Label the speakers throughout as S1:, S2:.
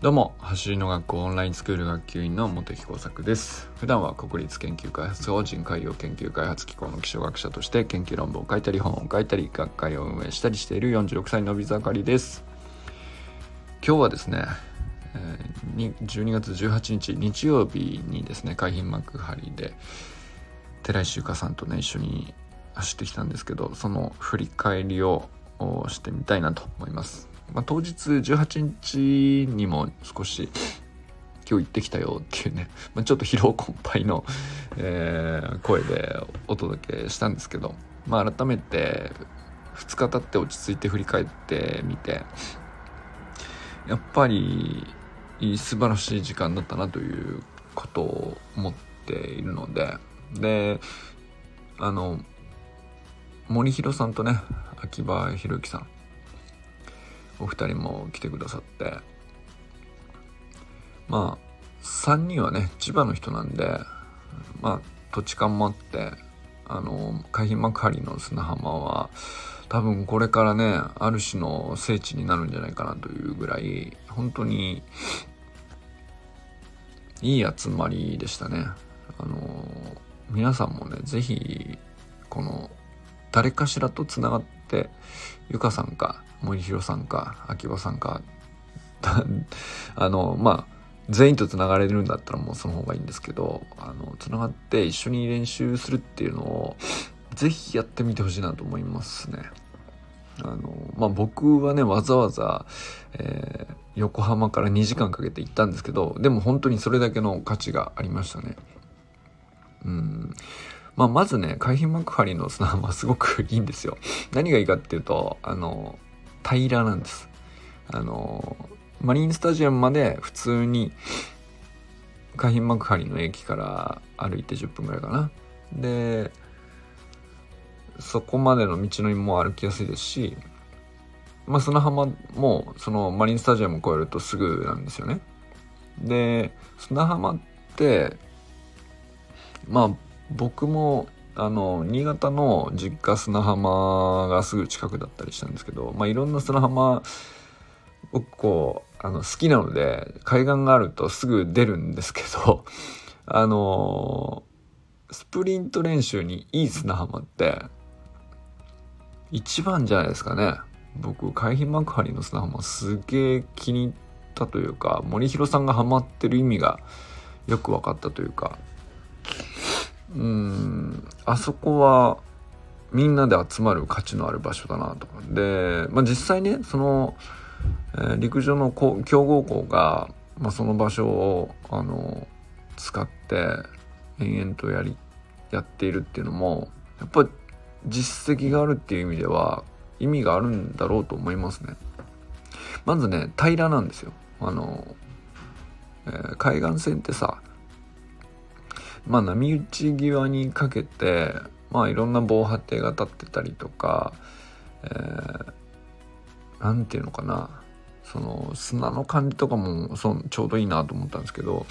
S1: どうも走りの学校オンラインスクール学級委員の茂木耕作です。普段は国立研究開発法人海洋研究開発機構の気象学者として研究論文を書いたり本を書いたり学会を運営したりしている46歳のび盛りです。今日はですね、12月18日日曜日にですね海浜幕張で寺石由香さんとね一緒に走ってきたんですけどその振り返りをしてみたいなと思います。まあ、当日18日にも少し今日行ってきたよっていうね、まあ、ちょっと疲労困憊の、えー、声でお届けしたんですけど、まあ、改めて2日経って落ち着いて振り返ってみてやっぱり素晴らしい時間だったなということを思っているのでであの森弘さんとね秋葉博之さんお二人も来てくださって。まあ3人はね千葉の人なんでまあ土地勘もあってあの海浜幕張の砂浜は多分これからねある種の聖地になるんじゃないかなというぐらい本当にいい集まりでしたね。あの皆さんもね是非この誰かしらとつながってゆかさんか森弘さんか秋葉さんか あのまあ全員とつながれるんだったらもうその方がいいんですけどあのつながって一緒に練習するっていうのを是非やってみてほしいなと思いますね。あのまあ、僕はねわざわざ、えー、横浜から2時間かけて行ったんですけどでも本当にそれだけの価値がありましたね。うんまあ、まずね海浜幕張の砂浜はすごくいいんですよ。何がいいかっていうとあの平らなんです。あの、マリンスタジアムまで普通に海浜幕張の駅から歩いて10分ぐらいかな。で、そこまでの道のりも歩きやすいですし、まあ、砂浜もそのマリンスタジアムを越えるとすぐなんですよね。で、砂浜って、まあ僕もあの新潟の実家砂浜がすぐ近くだったりしたんですけど、まあ、いろんな砂浜僕こうあの好きなので海岸があるとすぐ出るんですけど あのスプリント練習にいい砂浜って一番じゃないですかね。僕海浜幕張の砂浜すげえ気に入ったというか森弘さんがハマってる意味がよく分かったというか。うんあそこはみんなで集まる価値のある場所だなとかで、まあ、実際ねその、えー、陸上の強豪校が、まあ、その場所をあの使って延々とやりやっているっていうのもやっぱ実績があるっていう意味では意味があるんだろうと思いますね。まずね平らなんですよ。あの、えー、海岸線ってさまあ波打ち際にかけてまあいろんな防波堤が立ってたりとか、えー、なんていうのかなその砂の感じとかもそちょうどいいなと思ったんですけど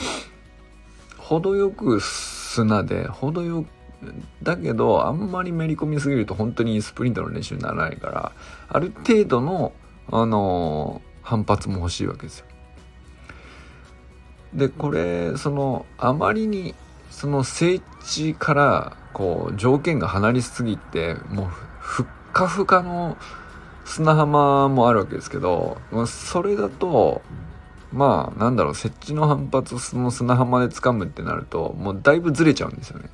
S1: 程よく砂で程よくだけどあんまりめり込みすぎると本当にスプリントの練習にならないからある程度のあの反発も欲しいわけですよ。でこれそのあまりにその聖地からこう条件が離れすぎてもうふっかふかの砂浜もあるわけですけど、まあ、それだとまあなんだろう設置の反発をその砂浜で掴むってなるともうだいぶずれちゃうんですよね。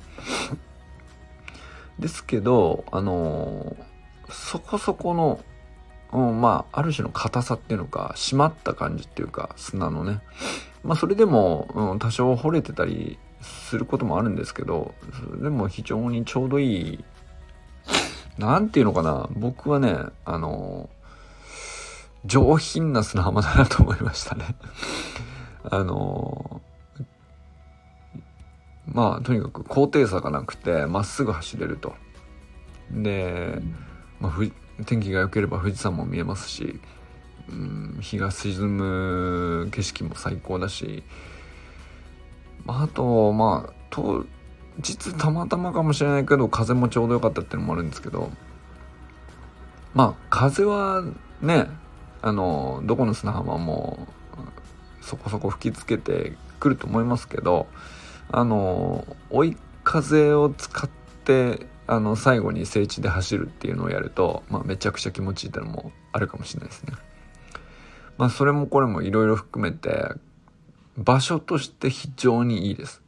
S1: ですけどあのー、そこそこの、うん、まあある種の硬さっていうのか締まった感じっていうか砂のねまあそれでも、うん、多少掘れてたりすることもあるんですけど、でも非常にちょうどいい、なんていうのかな、僕はね、あの、上品な砂浜だなと思いましたね。あの、まあ、とにかく高低差がなくて、まっすぐ走れると。で、まあ、天気が良ければ富士山も見えますし、うん、日が沈む景色も最高だし、あとまあ当日たまたまかもしれないけど風もちょうど良かったっていうのもあるんですけどまあ風はねあのどこの砂浜もそこそこ吹きつけてくると思いますけどあの追い風を使ってあの最後に聖地で走るっていうのをやると、まあ、めちゃくちゃ気持ちいいっていうのもあるかもしれないですね。まあそれもこれもいろいろ含めて場所として非常にいいです。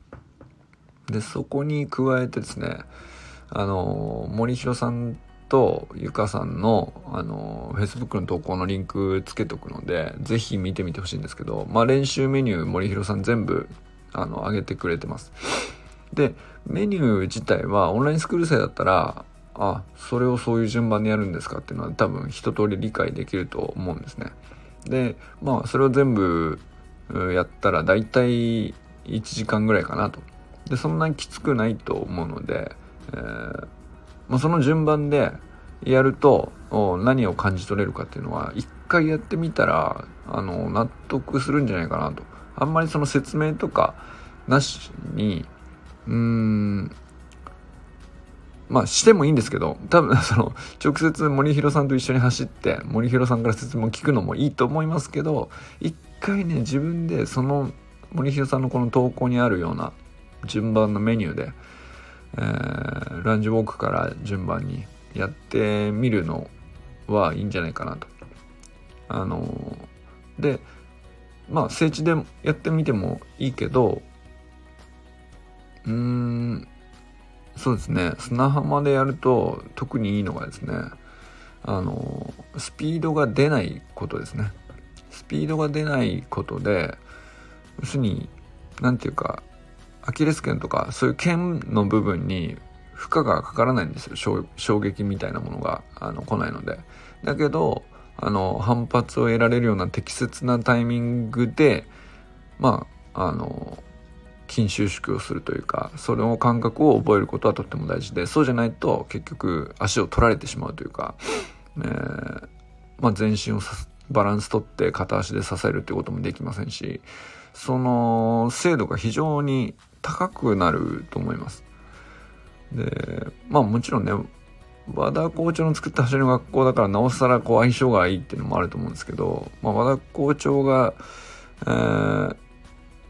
S1: でそこに加えてですねあの森弘さんとゆかさんのあの Facebook の投稿のリンクつけとくのでぜひ見てみてほしいんですけど、まあ、練習メニュー森弘さん全部あの上げてくれてます。でメニュー自体はオンラインスクール生だったらあそれをそういう順番でやるんですかっていうのは多分一通り理解できると思うんですね。でまあそれを全部やったら大体1時間ぐらいかなと。でそんなにきつくないと思うので、えーまあ、その順番でやると何を感じ取れるかっていうのは一回やってみたらあの納得するんじゃないかなと。あんまりその説明とかなしにうーんまあしてもいいんですけど多分 その直接森弘さんと一緒に走って森弘さんから説明を聞くのもいいと思いますけど一回ね自分でその森弘さんのこの投稿にあるような順番のメニューで、えー、ランジウォークから順番にやってみるのはいいんじゃないかなと。あのでまあ聖地でやってみてもいいけどうーんそうですね。砂浜でやると特にいいのがですねあのスピードが出ないことですね。スピードが出ないことで要するに何て言うかアキレス腱とかそういう腱の部分に負荷がかからないんですよ。衝撃みたいなものがあの来ないので。だけどあの反発を得られるような適切なタイミングでまああの筋収縮をするというかその感覚を覚えることはとっても大事でそうじゃないと結局足を取られてしまうというか、えー、まあ、全身をバランス取って片足で支えるっていうこともできませんしその精度が非常に高くなると思います。でまあもちろんね和田校長の作った走りの学校だからなおさらこう相性がいいっていうのもあると思うんですけど、まあ、和田校長が、えー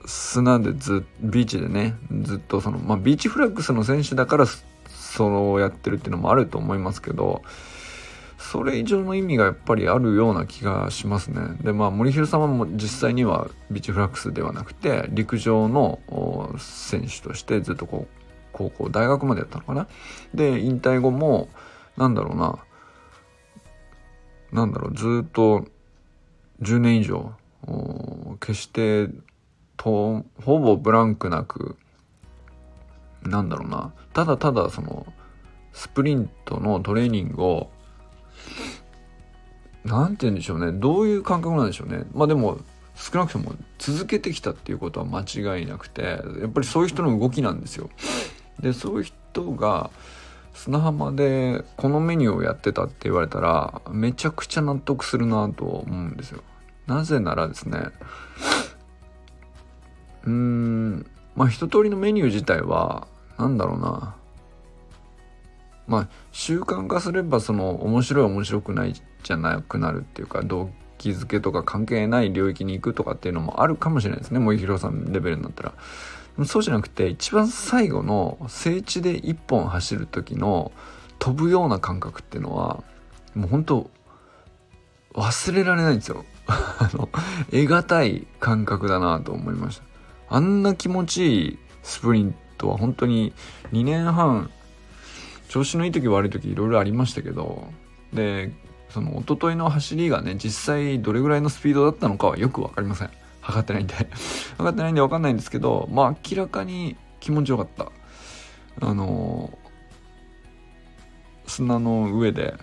S1: 砂でずビーチでねずっとそのまあビーチフラッグスの選手だからそうやってるっていうのもあると思いますけどそれ以上の意味がやっぱりあるような気がしますね。でまあ森弘さんも実際にはビーチフラッグスではなくて陸上の選手としてずっとこう高校大学までやったのかな？で引退後もなんだろうななんだろうずっと10年以上決してとほぼブランクなくなんだろうなただただそのスプリントのトレーニングを何て言うんでしょうねどういう感覚なんでしょうねまあでも少なくとも続けてきたっていうことは間違いなくてやっぱりそういう人の動きなんですよ。でそういう人が砂浜でこのメニューをやってたって言われたらめちゃくちゃ納得するなと思うんですよ。なぜならですねうーんまあ一通りのメニュー自体は何だろうなまあ習慣化すればその面白い面白くないじゃなくなるっていうか動機づけとか関係ない領域に行くとかっていうのもあるかもしれないですね森弘さんレベルになったら。そうじゃなくて一番最後の聖地で一本走る時の飛ぶような感覚っていうのはもう本当忘れられないんですよ。あの得難い感覚だなと思いました。あんな気持ちいいスプリントは本当に2年半調子のいい時悪い時いろいろありましたけどでその一昨日の走りがね実際どれぐらいのスピードだったのかはよく分かりません。測ってないんで。測ってないんで分かんないんですけどまあ明らかに気持ちよかった。あの砂の上で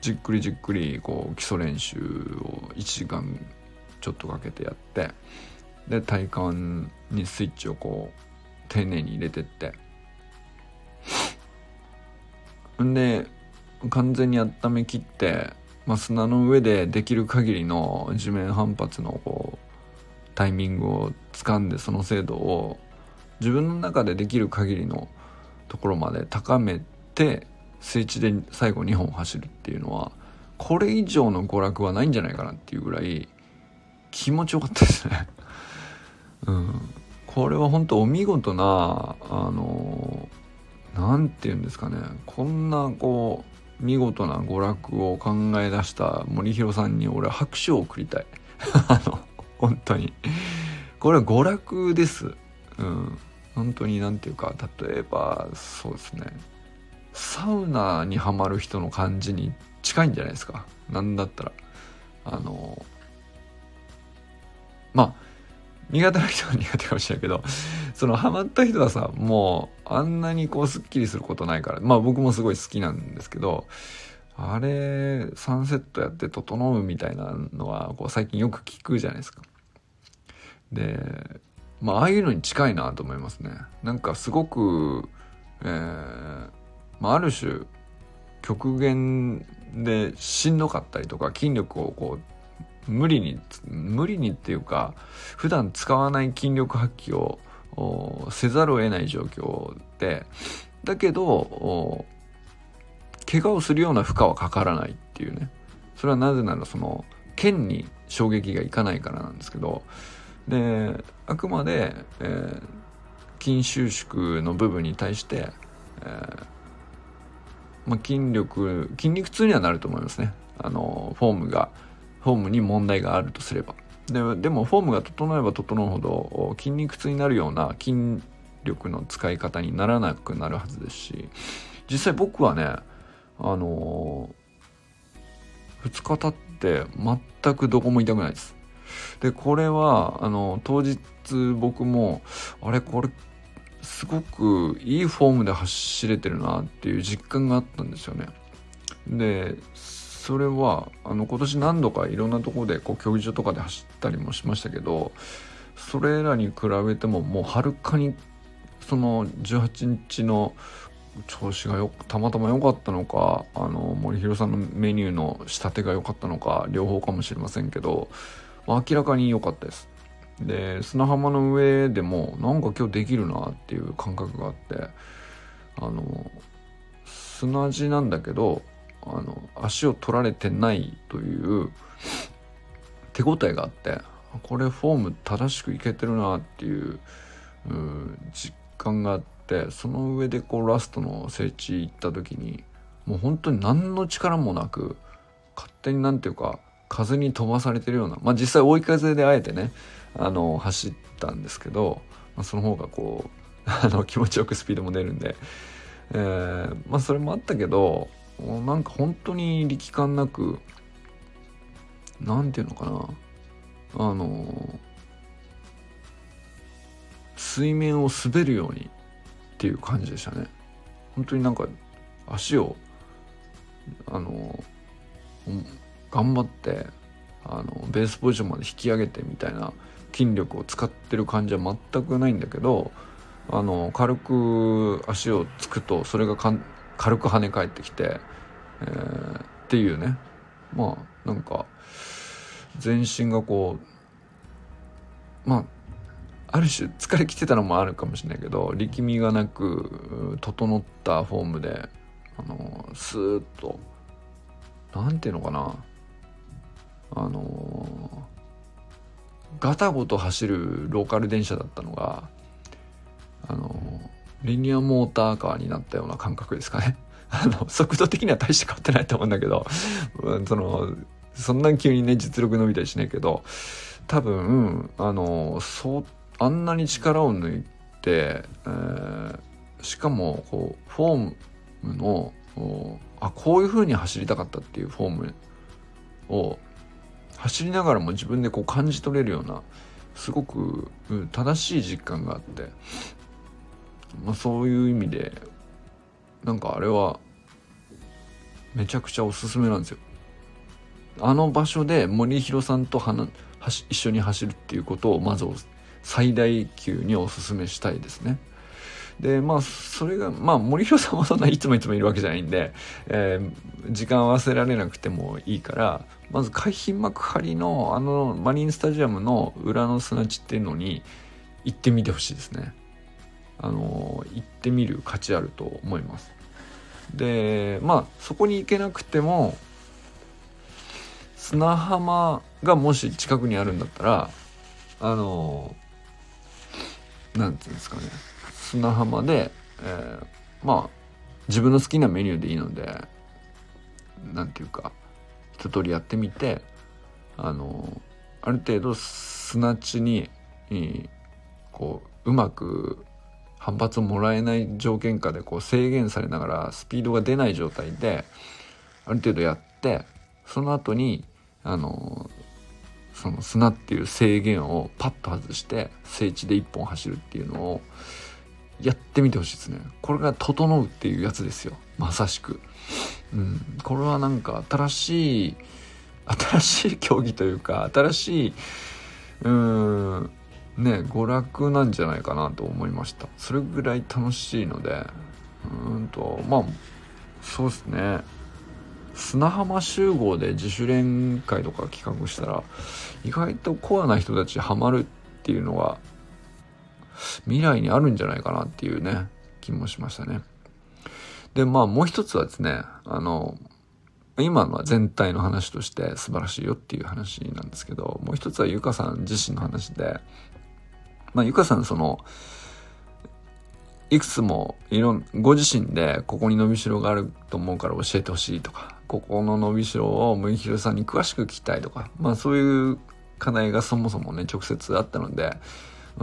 S1: じっくりじっくりこう基礎練習を1時間ちょっとかけてやってで体幹にスイッチをこう丁寧に入れてって。んで完全に温めきって、まあ、砂の上でできる限りの地面反発のこうタイミングを掴んでその精度を自分の中でできる限りのところまで高めて聖地で最後2本走るっていうのはこれ以上の娯楽はないんじゃないかなっていうぐらい気持ちよかったですね。うん。これは本当お見事なあの何て言うんですかね。こんなこう見事な娯楽を考え出した森弘さんに俺は拍手を送りたい。あの本当に。これは娯楽です。うん。本当に何て言うか例えばそうですね。サウナにはまる人の感じに近いんじゃないですか。なんだったら。あのまあ苦手な人は苦手かもしれないけどそのハマった人はさもうあんなにこうすっきりすることないからまあ僕もすごい好きなんですけどあれ3セットやって整うみたいなのはこう最近よく聞くじゃないですか。でまあああいうのに近いなと思いますね。なんかすごく、えーまあ、ある種極限でしんどかったりとか筋力をこう無理に無理にっていうか普段使わない筋力発揮をせざるを得ない状況でだけど怪我をするような負荷はかからないっていうね。それはなぜならその腱に衝撃がいかないからなんですけどであくまで、えー、筋収縮の部分に対して、えーまあ、筋力筋肉痛にはなると思いますね。あのフォームがフォームに問題があるとすれば。ででもフォームが整えば整うほど筋肉痛になるような筋力の使い方にならなくなるはずですし実際僕はねあのー、2日経って全くどこも痛くないです。でこれはあの当日僕もあれこれすごくいいフォームで走れてるなっていう実感があったんですよね。でそれはあの今年何度かいろんなとこでこう競技場とかで走ったりもしましたけどそれらに比べてももうはるかにその18日の調子がよたまたま良かったのかあの森弘さんのメニューの仕立てが良かったのか両方かもしれませんけど、まあ、明らかに良かったです。で砂浜の上でもなんか今日できるなっていう感覚があってあの砂地なんだけどあの足を取られてないという手応えがあってこれフォーム正しくいけてるなっていう実感があってその上でこうラストの聖地行った時にもう本当に何の力もなく勝手になんていうか風に飛ばされてるようなまあ実際追い風であえてねあの走ったんですけど、まあ、その方がこう あの気持ちよくスピードも出るんで、えー、まあそれもあったけどなんか本当に力感なくなんていうのかな。あの水面を滑るようにっていう感じでしたね。本当になんか足をあの頑張ってあのベースポジションまで引き上げてみたいな筋力を使ってる感じは全くないんだけどあの軽く足をつくとそれが軽く跳ね返ってきて、えー、っていうね。まあなんか全身がこうまあある種疲れきてたのもあるかもしれないけど力みがなく整ったフォームであのスーッと何ていうのかな。あのガタゴト走るローカル電車だったのがあのリニアモーターカーになったような感覚ですかね。あの速度的には大して変わってないと思うんだけどそのそんな急にね実力伸びたりしないけど多分あのそうあんなに力を抜いて、えー、しかもこうフォームのあこういう風に走りたかったっていうフォームを走りながらも自分でこう感じ取れるようなすごく正しい実感があって、まあ、そういう意味でなんかあれはめちゃくちゃおすすめなんですよ。あの場所で森弘さんとは一緒に走るっていうことをまず最大級におすすめしたいですね。でまあそれがまあ森弘さんはそんないつもいつもいるわけじゃないんで、えー、時間合わせられなくてもいいからまず海浜幕張のあのマリンスタジアムの裏の砂地っていうのに行ってみてほしいですね。あの行ってみる価値あると思います。でまあそこに行けなくても砂浜がもし近くにあるんだったらあのなんていうんですかね砂浜で、えー、まあ自分の好きなメニューでいいのでなんていうか一通りやってみてあのある程度砂地に、こううまく反発をもらえない条件下でこう制限されながらスピードが出ない状態である程度やってその後にあのその砂っていう制限をパッと外して聖地で一本走るっていうのをやってみてほしいですね。これが「整う」っていうやつですよ。まさしく、うん、これはなんか新しい新しい競技というか新しいうんね娯楽なんじゃないかなと思いましたそれぐらい楽しいのでうんとまあそうですね砂浜集合で自主練会とか企画したら意外とコアな人たちハマるっていうのが未来にあるんじゃないかなっていうね気もしましたね。でまあもう一つはですねあの今のは全体の話として素晴らしいよっていう話なんですけどもう一つはゆかさん自身の話でまあゆかさんそのいくつもいろんご自身でここに伸びしろがあると思うから教えてほしいとかここの伸びしろを森弘さんに詳しく聞きたいとかまあそういう課題がそもそもね直接あったので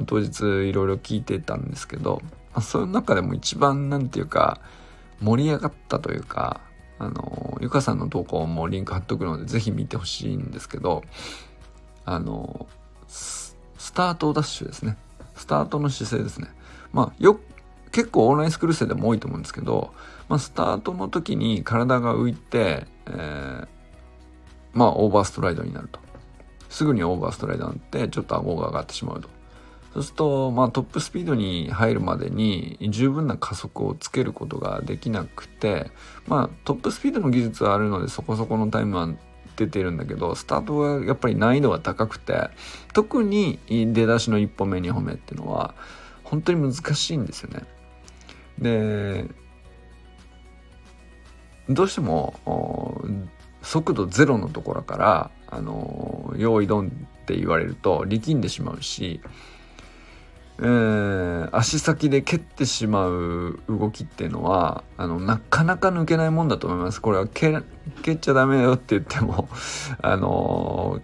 S1: 当日いろいろ聞いてたんですけど、まあ、その中でも一番なんていうか盛り上がったというかあのゆかさんの投稿もリンク貼っとくのでぜひ見てほしいんですけどあのスタートダッシュですね。スタートの姿勢ですね。まあよ結構オンラインスクール生でも多いと思うんですけど、まあ、スタートの時に体が浮いて、えー、まあオーバーストライドになると。すぐにオーバーストライドになってちょっと顎が上がってしまうと。そうすると、まあ、トップスピードに入るまでに十分な加速をつけることができなくて、まあ、トップスピードの技術はあるのでそこそこのタイムは出てるんだけどスタートはやっぱり難易度が高くて特に出だしの1歩目2歩目っていうのは本当に難しいんですよね。でどうしても速度ゼロのところからあの用意ドンって言われると力んでしまうしえー、足先で蹴ってしまう動きっていうのはあのなかなか抜けないもんだと思います。これは蹴蹴っちゃダメだよって言っても、あの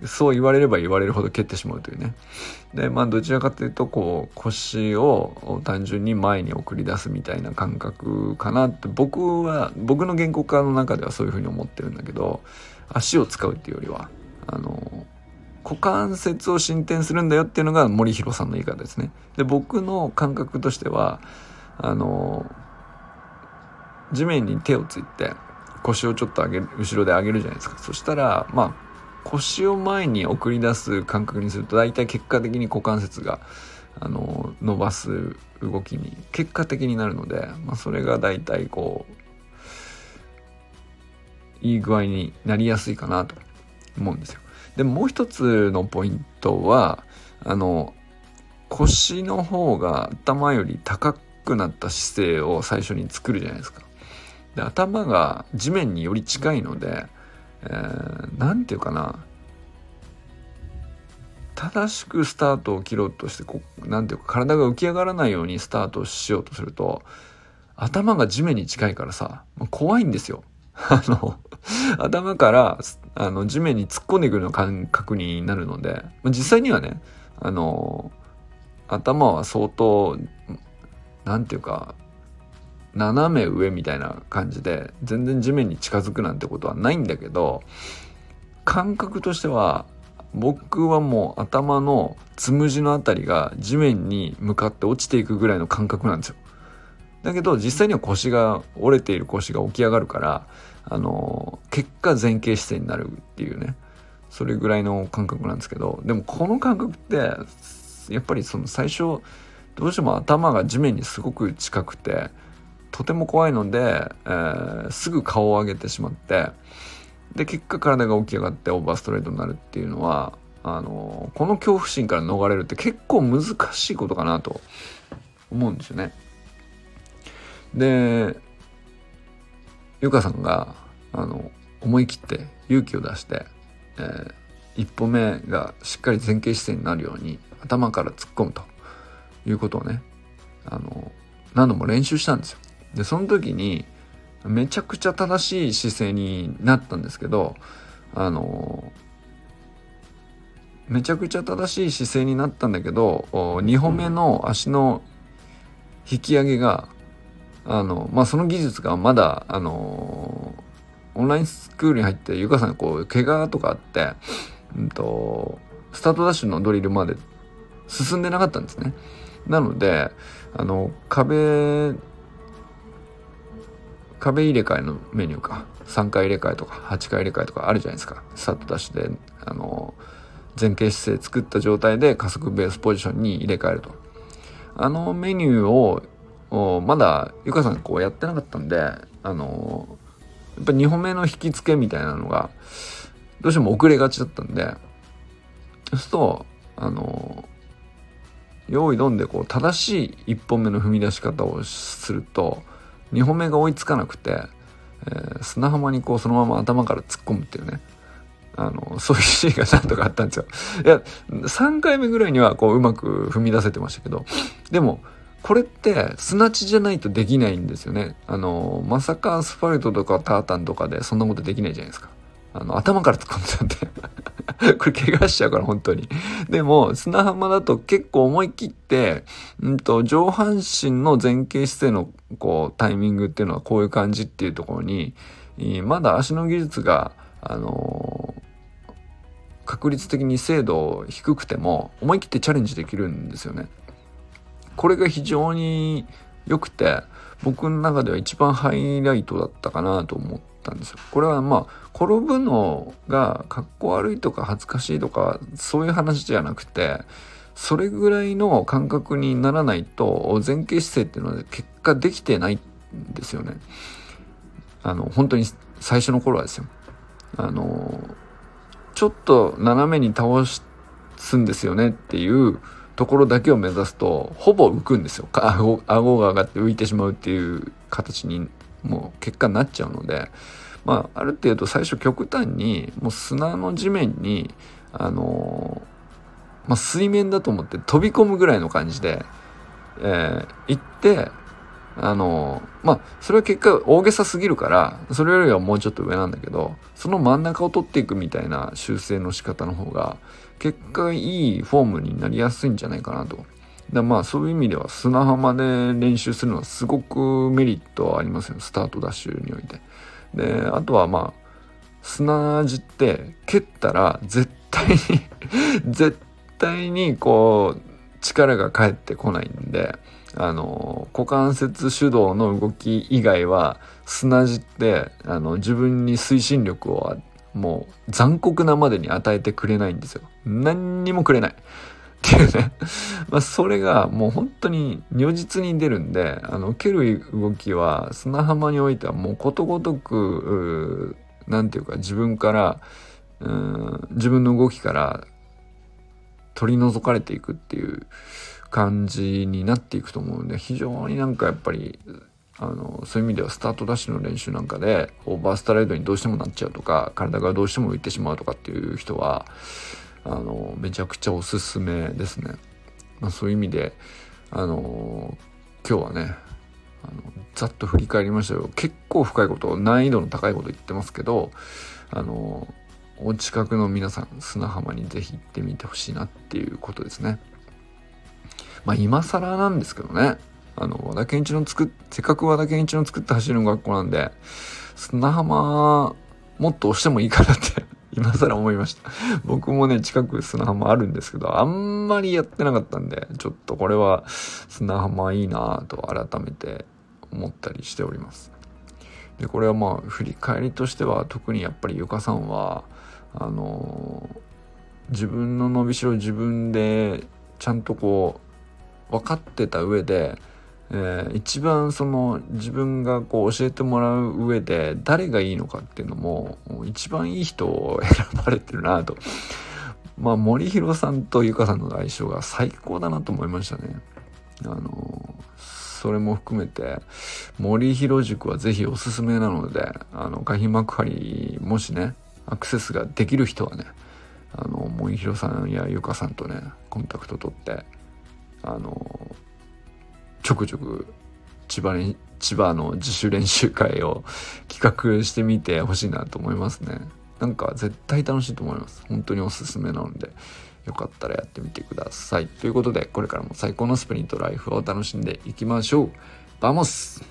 S1: ー、そう言われれば言われるほど蹴ってしまうというね。でまあどちらかというとこう腰を単純に前に送り出すみたいな感覚かなって僕は僕の原告家の中ではそういうふうに思ってるんだけど足を使うっていうよりはあのー股関節を進展するんだよっていうのが森弘さんの言い方ですね。で、僕の感覚としては、あの、地面に手をついて腰をちょっと上げる、後ろで上げるじゃないですか。そしたら、まあ、腰を前に送り出す感覚にすると、大体結果的に股関節が、あの、伸ばす動きに結果的になるので、まあ、それが大体こう、いい具合になりやすいかなと思うんですよ。でもう一つのポイントはあの腰の方が頭より高くなった姿勢を最初に作るじゃないですか。で頭が地面により近いので何、えー、て言うかな正しくスタートを切ろうとしてこなんていうか体が浮き上がらないようにスタートしようとすると頭が地面に近いからさ怖いんですよ。あの頭からあの地面に突っ込んでくるような感覚になるので、実際にはねあの頭は相当なんていうか斜め上みたいな感じで全然地面に近づくなんてことはないんだけど感覚としては僕はもう頭のつむじのあたりが地面に向かって落ちていくぐらいの感覚なんですよ。だけど実際には腰が折れている腰が起き上がるからあの結果前傾姿勢になるっていうねそれぐらいの感覚なんですけどでもこの感覚ってやっぱりその最初どうしても頭が地面にすごく近くてとても怖いので、えー、すぐ顔を上げてしまってで結果体が起き上がってオーバーストレートになるっていうのはあのこの恐怖心から逃れるって結構難しいことかなと思うんですよね。でゆかさんがあの思い切って勇気を出してえー、一歩目がしっかり前傾姿勢になるように頭から突っ込むということをねあの何度も練習したんですよ。でその時にめちゃくちゃ正しい姿勢になったんですけどあのめちゃくちゃ正しい姿勢になったんだけど2歩目の足の引き上げがあのまあその技術がまだあのオンラインスクールに入ってゆかさんこう怪我とかあって、うんと、スタートダッシュのドリルまで進んでなかったんですね。なのであの壁壁入れ替えのメニューか。3回入れ替えとか8回入れ替えとかあるじゃないですか。スタートダッシュであの前傾姿勢作った状態で加速ベースポジションに入れ替えると。あのメニューをまだゆかさんこうやってなかったんであのやっぱ2歩目の引き付けみたいなのがどうしても遅れがちだったんでそうするとあの用意どんでこう正しい1本目の踏み出し方をすると2歩目が追いつかなくて、えー、砂浜にこうそのまま頭から突っ込むっていうねあのそういうシーンが何とかあったんですよ。いや3回目ぐらいにはこううまく踏み出せてましたけどでもこれって砂地じゃないとできないんですよね。あのまさかアスファルトとかタータンとかでそんなことできないじゃないですか。あの頭から突っ込んでたんでこれ怪我しちゃうから本当に。でも砂浜だと結構思い切って、うんと、上半身の前傾姿勢のこうタイミングっていうのはこういう感じっていうところに、まだ足の技術が、あのー、確率的に精度低くても思い切ってチャレンジできるんですよね。これが非常に良くて僕の中では一番ハイライトだったかなと思ったんですよ。これはまあ転ぶのがかっこ悪いとか恥ずかしいとかそういう話じゃなくてそれぐらいの感覚にならないと前傾姿勢っていうのは結果できてないんですよね。あの本当に最初の頃はですよ。あのちょっと斜めに倒すんですよねっていうところだけを目指すとほぼ浮くんですよ。顎顎が上がって浮いてしまうっていう形にもう結果になっちゃうのでまあ、ある程度最初極端にもう砂の地面にあのー、まあ、水面だと思って飛び込むぐらいの感じで、えー、行ってあのー、まあそれは結果大げさすぎるからそれよりはもうちょっと上なんだけどその真ん中を取っていくみたいな修正の仕方の方が結果いいフォームになりやすいんじゃないかなと。だまあそういう意味では砂浜で練習するのはすごくメリットはありますよスタートダッシュにおいて。であとはまあ砂地って蹴ったら絶対に 絶対にこう力が返ってこないんであの股関節手動の動き以外は砂地ってあの自分に推進力をもう残酷なまでに与えてくれないんですよ。何にもくれない。っていうね まあそれがもう本当に如実に出るんであの蹴る動きは砂浜においてはもうことごとく何て言うか自分からうん自分の動きから取り除かれていくっていう感じになっていくと思うんで非常になんかやっぱりあのそういう意味ではスタートダッシュの練習なんかでオーバーストライドにどうしてもなっちゃうとか体がどうしても浮いてしまうとかっていう人はあのめちゃくちゃおすすめですね。まあ、そういう意味であの今日はねあのざっと振り返りましたよ結構深いこと難易度の高いこと言ってますけどあのお近くの皆さん砂浜に是非行ってみてほしいなっていうことですね。まあ今更なんですけどねあの和田健一の作っせっかく和田健一の作った走る学校なんで砂浜もっと押してもいいかなって 今更思いました。僕もね、近く砂浜あるんですけど、あんまりやってなかったんで、ちょっとこれは砂浜いいなと改めて思ったりしております。で、これはまあ、振り返りとしては、特にやっぱりゆかさんは、あのー、自分の伸びしろ自分でちゃんとこう、分かってた上で、えー、一番その自分がこう教えてもらう上で誰がいいのかっていうのも一番いい人を選ばれてるなと。まあ森弘さんとゆかさんの相性が最高だなと思いましたね。あのそれも含めて森弘塾はぜひおすすめなのであの海浜幕張もしねアクセスができる人はねあの森弘さんやゆかさんとねコンタクト取ってあのちょくちょく千葉に千葉の自主練習会を 企画してみてほしいなと思いますね。なんか絶対楽しいと思います。本当におすすめなのでよかったらやってみてください。ということでこれからも最高のスプリントライフを楽しんでいきましょう。 Vamos!